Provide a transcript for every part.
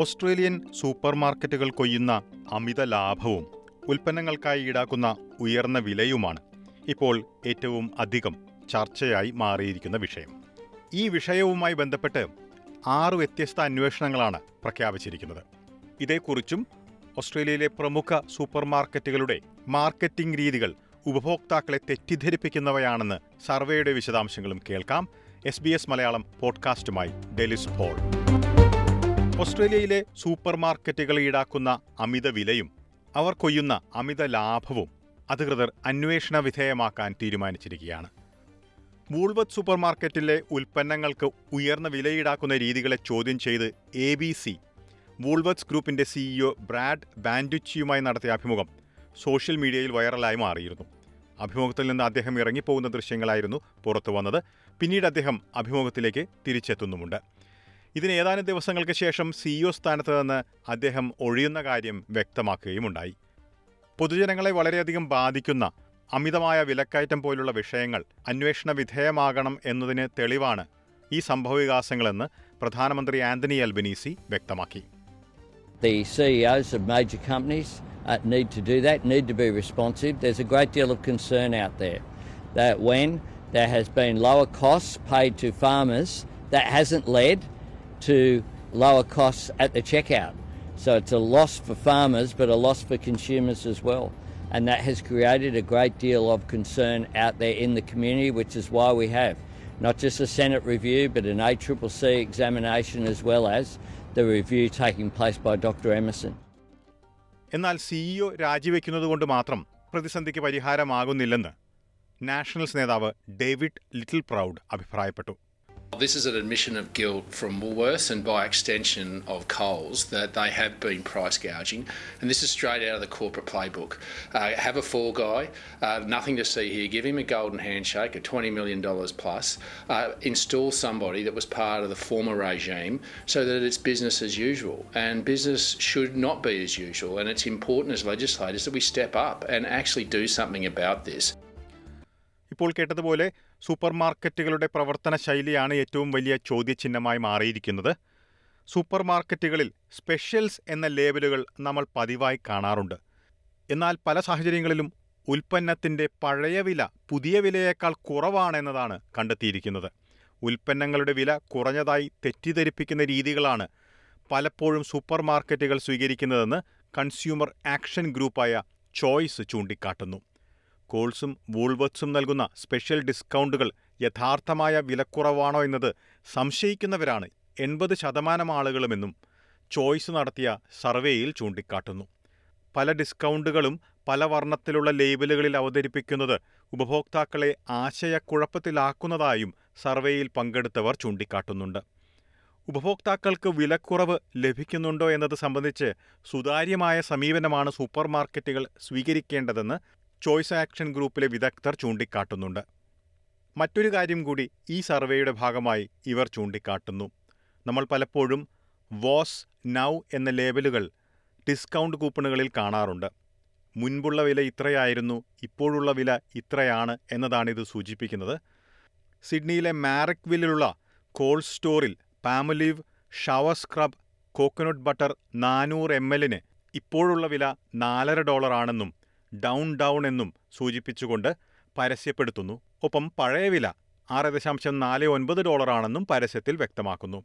Australian സൂപ്പർമാർക്കറ്റുകൾ കൊയ്യുന്ന അമിത ലാഭവും ഉൽപ്പന്നങ്ങൾക്കായി ഈടാക്കുന്ന ഉയർന്ന വിലയുമാണ് ഇപ്പോൾ ഏറ്റവും അധികം ചർച്ചയായി മാറിയിരിക്കുന്ന വിഷയം. ഈ വിഷയവുമായി ബന്ധപ്പെട്ട് ആറ് വ്യത്യസ്ത അന്വേഷണങ്ങളാണ് പ്രഖ്യാപിച്ചിരിക്കുന്നത്. ഇതേക്കുറിച്ചും ഓസ്ട്രേലിയയിലെ പ്രമുഖ സൂപ്പർമാർക്കറ്റുകളുടെ മാർക്കറ്റിംഗ് രീതികൾ ഉപഭോക്താക്കളെ തെറ്റിദ്ധരിപ്പിക്കുന്നവയാണെന്ന് സർവേയുടെ വിശദാംശങ്ങളും കേൾക്കാം. എസ് ബി എസ് മലയാളം പോഡ്കാസ്റ്റുമായി ഡെലിസ് പോൾ. ഓസ്ട്രേലിയയിലെ സൂപ്പർ മാർക്കറ്റുകൾ ഈടാക്കുന്ന അമിത വിലയും അവർ കൊയ്യുന്ന അമിത ലാഭവും അധികൃതർ അന്വേഷണ വിധേയമാക്കാൻ തീരുമാനിച്ചിരിക്കുകയാണ്. വൂൾവത്ത് സൂപ്പർ മാർക്കറ്റിലെ ഉൽപ്പന്നങ്ങൾക്ക് ഉയർന്ന വില ഈടാക്കുന്ന രീതികളെ ചോദ്യം ചെയ്ത് എ ബി സി വൂൾവത്സ് ഗ്രൂപ്പിന്റെ സിഇഒ ബ്രാഡ് ബാൻഡുച്ചിയുമായി നടത്തിയ അഭിമുഖം സോഷ്യൽ മീഡിയയിൽ വൈറലായി മാറിയിരുന്നു. അഭിമുഖത്തിൽ നിന്ന് അദ്ദേഹം ഇറങ്ങിപ്പോകുന്ന ദൃശ്യങ്ങളായിരുന്നു പുറത്തു വന്നത് പിന്നീട് അദ്ദേഹം അഭിമുഖത്തിലേക്ക് തിരിച്ചെത്തുന്നുമുണ്ട്. ഇതിന് ഏതാനും ദിവസങ്ങൾക്ക് ശേഷം സിഇഒ സ്ഥാനത്ത് നിന്ന് അദ്ദേഹം ഒഴിയുന്ന കാര്യം വ്യക്തമാക്കുകയുമുണ്ടായി പൊതുജനങ്ങളെ വളരെയധികം ബാധിക്കുന്ന അമിതമായ വിലക്കയറ്റം പോലുള്ള വിഷയങ്ങൾ അന്വേഷണ വിധേയമാകണം എന്നതിന് തെളിവാണ് ഈ സംഭവവികാസങ്ങളെന്ന് പ്രധാനമന്ത്രി ആന്റണി അൽബനീസി വ്യക്തമാക്കി The CEOs of major companies uh, need to do that, need to be responsive. There's a great deal of concern out there that when there has been lower costs paid to farmers, that hasn't led to lower costs at the checkout. So it's a loss for farmers, but a loss for consumers as well. And that has created a great deal of concern out there in the community, which is why we have not just a Senate review, but an ACCC examination as well as the review taking place by Dr. Emerson. എന്നാൽ CEO രാജിവെക്കുന്നതുകൊണ്ട് മാത്രം പ്രതിസന്ധിക്ക് പരിഹാരമാകുന്നില്ലെന്ന് Nationals നേതാവ് David Littleproud അഭിപ്രായപ്പെട്ടു This is an admission of guilt from Woolworths and by extension of Coles that they have been price gouging. And this is straight out of the corporate playbook. Uh, have a fall guy, uh, nothing to see here, give him a golden handshake of $20 million plus, uh, install somebody that was part of the former regime so that it's business as usual. And business should not be as usual. And it's important as legislators that we step up and actually do something about this. ഇപ്പോൾ കേട്ടതുപോലെ super മാർക്കറ്റുകളുടെ പ്രവർത്തന ശൈലിയാണ് ഏറ്റവും വലിയ ചോദ്യചിഹ്നമായി മാറിയിരിക്കുന്നത്. Super മാർക്കറ്റുകളിൽ specials എന്ന ലേബലുകൾ നമ്മൾ പതിവായി കാണാറുണ്ട്. എന്നാൽ പല സാഹചര്യങ്ങളിലും ഉൽപ്പന്നത്തിന്റെ പഴയ വില പുതിയ വിലയേക്കാൾ കുറവാണെന്നതാണ് കണ്ടെത്തിയിരിക്കുന്നത്. ഉൽപ്പന്നങ്ങളുടെ വില കുറഞ്ഞതായി തെറ്റിദ്ധരിപ്പിക്കുന്ന രീതികളാണ് പലപ്പോഴും സൂപ്പർ മാർക്കറ്റുകൾ സ്വീകരിക്കുന്നതെന്ന് കൺസ്യൂമർ ആക്ഷൻ ഗ്രൂപ്പായ ചോയ്സ് ചൂണ്ടിക്കാട്ടുന്നു. കോൾസും വൂൾവത്സും നൽകുന്ന സ്പെഷ്യൽ ഡിസ്കൗണ്ടുകൾ യഥാർത്ഥമായ വിലക്കുറവാണോ എന്നത് സംശയിക്കുന്നവരാണ് എൺപത് ശതമാനം ആളുകളുമെന്നും ചോയ്സ് നടത്തിയ സർവേയിൽ ചൂണ്ടിക്കാട്ടുന്നു. പല ഡിസ്കൗണ്ടുകളും പല വർണത്തിലുള്ള ലേബലുകളിൽ അവതരിപ്പിക്കുന്നത് ഉപഭോക്താക്കളെ ആശയക്കുഴപ്പത്തിലാക്കുന്നതായും സർവേയിൽ പങ്കെടുത്തവർ ചൂണ്ടിക്കാട്ടുന്നുണ്ട്. ഉപഭോക്താക്കൾക്ക് വിലക്കുറവ് ലഭിക്കുന്നുണ്ടോ എന്നത് സംബന്ധിച്ച് സുതാര്യമായ സമീപനമാണ് സൂപ്പർമാർക്കറ്റുകൾ സ്വീകരിക്കേണ്ടതെന്ന് ചോയ്സ് ആക്ഷൻ ഗ്രൂപ്പിലെ വിദഗ്ധർ ചൂണ്ടിക്കാട്ടുന്നുണ്ട്. മറ്റൊരു കാര്യം കൂടി ഈ സർവേയുടെ ഭാഗമായി ഇവർ ചൂണ്ടിക്കാട്ടുന്നു. നമ്മൾ പലപ്പോഴും വാസ് നൗ എന്ന ലേബലുകൾ ഡിസ്കൗണ്ട് കൂപ്പണുകളിൽ കാണാറുണ്ട്. മുൻപുള്ള വില ഇത്രയായിരുന്നു ഇപ്പോഴുള്ള വില ഇത്രയാണ് എന്നതാണിത് സൂചിപ്പിക്കുന്നത്. സിഡ്നിയിലെ മാരക്വില്ലിലുള്ള കോൾഡ് സ്റ്റോറിൽ Palmolive shower scrub coconut butter നാനൂറ് എം എല്ലിന് ഇപ്പോഴുള്ള വില നാലര ഡോളറാണെന്നും ഡൗൺ ഡൗൺ എന്നും സൂചിപ്പിച്ചുകൊണ്ട് പരസ്യപ്പെടുത്തുന്നു. ഒപ്പം പഴയ വില ആറ് ദശാംശം നാല് ഒൻപത് ഡോളറാണെന്നും പരസ്യത്തിൽ വ്യക്തമാക്കുന്നു.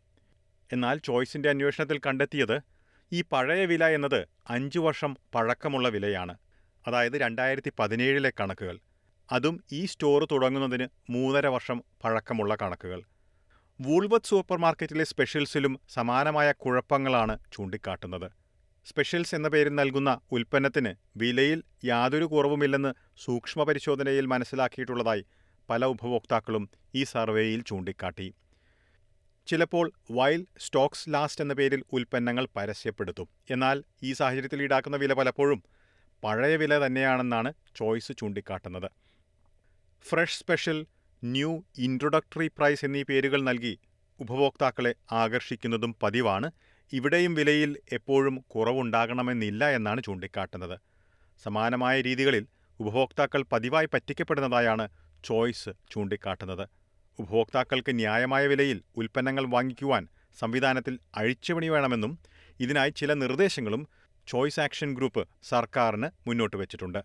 എന്നാൽ ചോയ്സിന്റെ അന്വേഷണത്തിൽ കണ്ടെത്തിയത് ഈ പഴയ വില എന്നത് അഞ്ചു വർഷം പഴക്കമുള്ള വിലയാണ്. അതായത് രണ്ടായിരത്തി പതിനേഴിലെ കണക്കുകൾ. അതും ഈ സ്റ്റോർ തുടങ്ങുന്നതിന് മൂന്നര വർഷം പഴക്കമുള്ള കണക്കുകൾ. വൂൾവത്ത് സൂപ്പർമാർക്കറ്റിലെ സ്പെഷ്യൽസിലും സമാനമായ കുഴപ്പങ്ങളാണ് ചൂണ്ടിക്കാട്ടുന്നത്. സ്പെഷ്യൽസ് എന്ന പേരിൽ നൽകുന്ന ഉൽപ്പന്നത്തിന് വിലയിൽ യാതൊരു കുറവുമില്ലെന്ന് സൂക്ഷ്മ പരിശോധനയിൽ മനസ്സിലാക്കിയിട്ടുള്ളതായി പല ഉപഭോക്താക്കളും ഈ സർവേയിൽ ചൂണ്ടിക്കാട്ടി. ചിലപ്പോൾ വൈൽ സ്റ്റോക്സ് ലാസ്റ്റ് എന്ന പേരിൽ ഉൽപ്പന്നങ്ങൾ പരസ്യപ്പെടുത്തും. എന്നാൽ ഈ സാഹചര്യത്തിൽ ഈടാക്കുന്ന വില പലപ്പോഴും പഴയ വില തന്നെയാണെന്നാണ് ചോയ്സ് ചൂണ്ടിക്കാട്ടുന്നത്. Fresh special new introductory price എന്നീ പേരുകൾ നൽകി ഉപഭോക്താക്കളെ ആകർഷിക്കുന്നതും പതിവാണ്. ഇവിടെയും വിലയിൽ എപ്പോഴും കുറവുണ്ടാകണമെന്നില്ല എന്നാണ് ചൂണ്ടിക്കാട്ടുന്നത്. സമാനമായ രീതികളിൽ ഉപഭോക്താക്കൾ പതിവായി പറ്റിക്കപ്പെടുന്നതായാണ് ചോയ്സ് ചൂണ്ടിക്കാട്ടുന്നത്. ഉപഭോക്താക്കൾക്ക് ന്യായമായ വിലയിൽ ഉൽപ്പന്നങ്ങൾ വാങ്ങിക്കുവാൻ സംവിധാനത്തിൽ അഴിച്ചുപണി വേണമെന്നും ഇതിനായി ചില നിർദ്ദേശങ്ങളും ചോയ്സ് ആക്ഷൻ ഗ്രൂപ്പ് സർക്കാരിന് മുന്നോട്ട് വച്ചിട്ടുണ്ട്.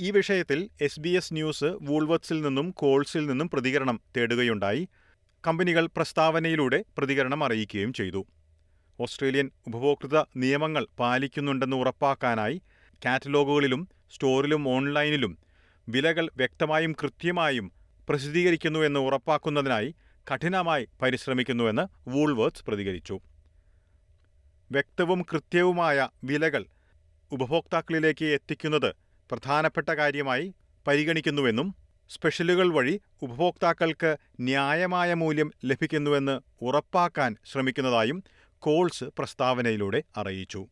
ഈ വിഷയത്തിൽ എസ് ബി എസ് ന്യൂസ് വൂൾവത്സിൽ നിന്നും കോൾസിൽ നിന്നും പ്രതികരണം തേടുകയുണ്ടായി. കമ്പനികൾ പ്രസ്താവനയിലൂടെ പ്രതികരണം അറിയിക്കുകയും ചെയ്തു. ഓസ്ട്രേലിയൻ ഉപഭോക്തൃ നിയമങ്ങൾ പാലിക്കുന്നുണ്ടെന്ന് ഉറപ്പാക്കാനായി കാറ്റലോഗുകളിലും സ്റ്റോറിലും ഓൺലൈനിലും വിലകൾ വ്യക്തമായും കൃത്യമായും പ്രസിദ്ധീകരിക്കുന്നുവെന്ന് ഉറപ്പാക്കുന്നതിനായി കഠിനമായി പരിശ്രമിക്കുന്നുവെന്ന് വൂൾവേർത്ത് പ്രതികരിച്ചു. വ്യക്തവും കൃത്യവുമായ വിലകൾ ഉപഭോക്താക്കളിലേക്ക് എത്തിക്കുന്നത് പ്രധാനപ്പെട്ട കാര്യമായി പരിഗണിക്കുന്നുവെന്നും സ്പെഷ്യലുകൾ വഴി ഉപഭോക്താക്കൾക്ക് ന്യായമായ മൂല്യം ലഭിക്കുന്നുവെന്ന് ഉറപ്പാക്കാൻ ശ്രമിക്കുന്നതായും കോൾസ് പ്രസ്താവനയിലൂടെ അറിയിച്ചു.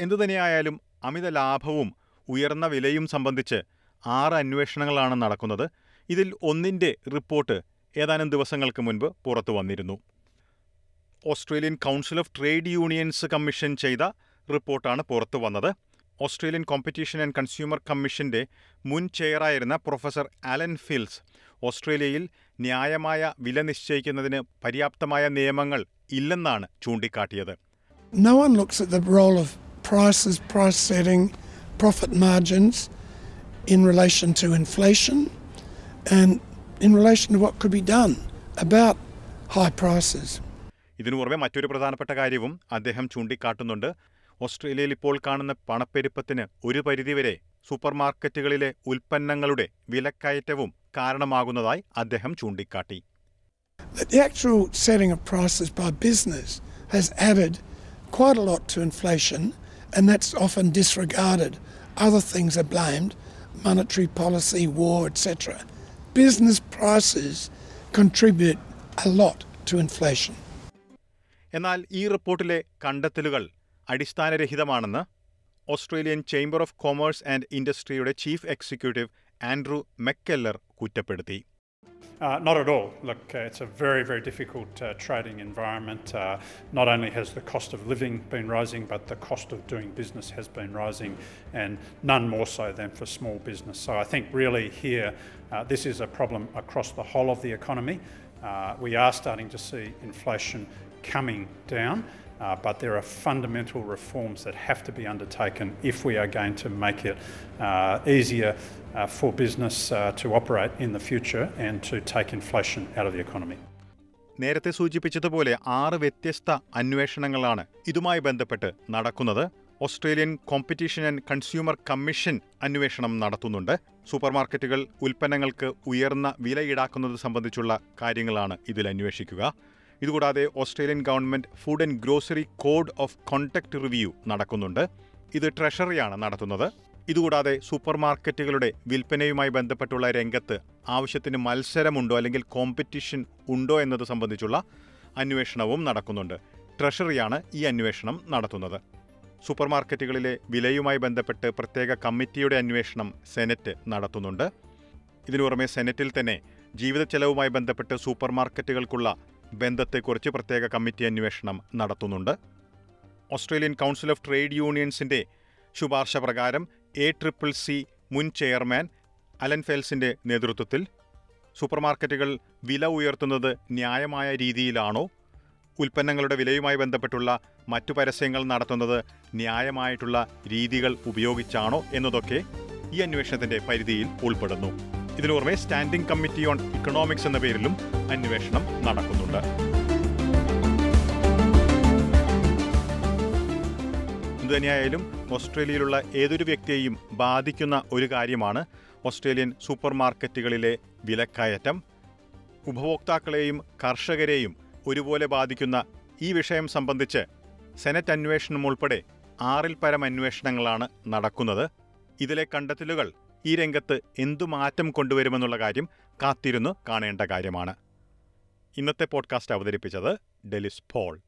എന്തുതന്നെയായാലും അമിത ലാഭവും ഉയർന്ന വിലയും സംബന്ധിച്ച് ആറ് അന്വേഷണങ്ങളാണ് നടക്കുന്നത്. ഇതിൽ ഒന്നിന്റെ റിപ്പോർട്ട് ഏതാനും ദിവസങ്ങൾക്ക് മുൻപ് പുറത്തു വന്നിരുന്നു. Australian council of trade unions commission ചെയ്ത റിപ്പോർട്ടാണ് പുറത്തു വന്നത്. ഓസ്ട്രേലിയൻ കോമ്പറ്റീഷൻ ആൻഡ് കൺസ്യൂമർ കമ്മീഷന്റെ മുൻ ചെയറായിരുന്ന പ്രൊഫസർ അലൻ ഫിൽസ് ഓസ്ട്രേലിയയിൽ ന്യായമായ വില നിശ്ചയിക്കുന്നതിന് പര്യാപ്തമായ നിയമങ്ങൾ ഇല്ലെന്നാണ് ചൂണ്ടിക്കാട്ടിയത് No one looks at the role of prices, price setting, profit margins in relation to inflation and in relation to what could be done about high prices. ഇതിനു പുറമെ മറ്റൊരു പ്രധാനപ്പെട്ട കാര്യവും അദ്ദേഹം ചൂണ്ടിക്കാട്ടുന്നുണ്ട് ഓസ്ട്രേലിയയിൽ ഇപ്പോൾ കാണുന്ന പണപ്പെരുപ്പത്തിന് ഒരു പരിധിവരെ സൂപ്പർമാർക്കറ്റുകളിലെ ഉൽപ്പന്നങ്ങളുടെ വിലക്കയറ്റവും കാരണമാകുന്നതായി അദ്ദേഹം ചൂണ്ടിക്കാട്ടി the actual setting of prices by business has added quite a lot to inflation, and that's often disregarded. Other things are blamed monetary policy, war, etc. Business prices contribute a lot to inflation. എന്നാൽ ഈ റിപ്പോർട്ടിലെ കണ്ടെത്തലുകൾ അടിസ്ഥാനരഹിതമാണെന്ന് Australian chamber of commerce and ഇൻഡസ്ട്രിയുടെ chief executive Andrew മെക്കെല്ലർ കുറ്റപ്പെടുത്തി Uh, not at all. Look, uh, it's a very, very difficult uh, trading environment. Uh, not only has the cost of living been rising, but the cost of doing business has been rising, and none more so than for small business. So I think really here, uh, this is a problem across the whole of the economy. Uh, we are starting to see inflation coming down. Uh, but there are fundamental reforms that have to be undertaken if we are going to make it uh, easier uh, for business uh, to operate in the future and to take inflation out of the economy. നേരത്തെ സൂചിപ്പിച്ചതുപോലെ ആറ് വ്യത്യസ്ത അന്വേഷണങ്ങളാണ് ഇതുമായി ബന്ധപ്പെട്ട് നടക്കുന്നത് Australian competition and consumer commission അന്വേഷണം നടത്തുന്നുണ്ട് സൂപ്പർമാർക്കറ്റുകൾ ഉൽപ്പന്നങ്ങൾക്ക് ഉയർന്ന വില ഈടാക്കുന്നത് സംബന്ധിച്ചുള്ള കാര്യങ്ങളാണ് ഇതിൽ അന്വേഷിക്കുക ഇതുകൂടാതെ Australian government food and grocery code of conduct review നടക്കുന്നുണ്ട്. ഇത് ട്രഷറിയാണ് നടത്തുന്നത്. ഇതുകൂടാതെ സൂപ്പർ മാർക്കറ്റുകളുടെ വിൽപ്പനയുമായി ബന്ധപ്പെട്ടുള്ള രംഗത്ത് ആവശ്യത്തിന് മത്സരമുണ്ടോ അല്ലെങ്കിൽ കോമ്പറ്റീഷൻ ഉണ്ടോ എന്നത് സംബന്ധിച്ചുള്ള അന്വേഷണവും നടക്കുന്നുണ്ട്. ട്രഷറിയാണ് ഈ അന്വേഷണം നടത്തുന്നത്. സൂപ്പർ മാർക്കറ്റുകളിലെ വിലയുമായി ബന്ധപ്പെട്ട് പ്രത്യേക കമ്മിറ്റിയുടെ അന്വേഷണം സെനറ്റ് നടത്തുന്നുണ്ട്. ഇതിനു പുറമെ സെനറ്റിൽ തന്നെ ജീവിത ചെലവുമായി ബന്ധപ്പെട്ട് സൂപ്പർ മാർക്കറ്റുകൾക്കുള്ള ബന്ധത്തെക്കുറിച്ച് പ്രത്യേക കമ്മിറ്റി അന്വേഷണം നടത്തുന്നുണ്ട്. ഓസ്ട്രേലിയൻ കൗൺസിൽ ഓഫ് ട്രേഡ് യൂണിയൻസിന്റെ ശുപാർശ പ്രകാരം എ ട്രിപ്പിൾ സി മുൻ ചെയർമാൻ അലൻ ഫെൽസിന്റെ നേതൃത്വത്തിൽ സൂപ്പർമാർക്കറ്റുകൾ വില ഉയർത്തുന്നത് ന്യായമായ രീതിയിലാണോ? ഉൽപ്പന്നങ്ങളുടെ വിലയുമായി ബന്ധപ്പെട്ടുള്ള മറ്റു പരസ്യങ്ങൾ നടത്തുന്നത് ന്യായമായിട്ടുള്ള രീതികൾ ഉപയോഗിച്ചാണോ എന്നതൊക്കെ ഈ അന്വേഷണത്തിന്റെ പരിധിയിൽ ഉൾപ്പെടുന്നു. ഇതിനു പുറമെ സ്റ്റാൻഡിംഗ് കമ്മിറ്റി ഓൺ ഇക്കണോമിക്സ് എന്ന പേരിലും അന്വേഷണം നടക്കുന്നുണ്ട്. എന്തുതന്നെയായാലും ഓസ്ട്രേലിയയിലുള്ള ഏതൊരു വ്യക്തിയെയും ബാധിക്കുന്ന ഒരു കാര്യമാണ് ഓസ്ട്രേലിയൻ സൂപ്പർ മാർക്കറ്റുകളിലെ വിലക്കയറ്റം. ഉപഭോക്താക്കളെയും കർഷകരെയും ഒരുപോലെ ബാധിക്കുന്ന ഈ വിഷയം സംബന്ധിച്ച് സെനറ്റ് അന്വേഷണം ഉൾപ്പെടെ ആറിൽ പരം അന്വേഷണങ്ങളാണ് നടക്കുന്നത്. ഇതിലെ കണ്ടെത്തലുകൾ ഈ രംഗത്ത് എന്തു മാറ്റം കൊണ്ടുവരുമെന്നുള്ള കാര്യം കാത്തിരുന്നു കാണേണ്ട കാര്യമാണ്. ഇന്നത്തെ പോഡ്കാസ്റ്റ് അവതരിപ്പിച്ചത് ഡെലിസ് പോൾ.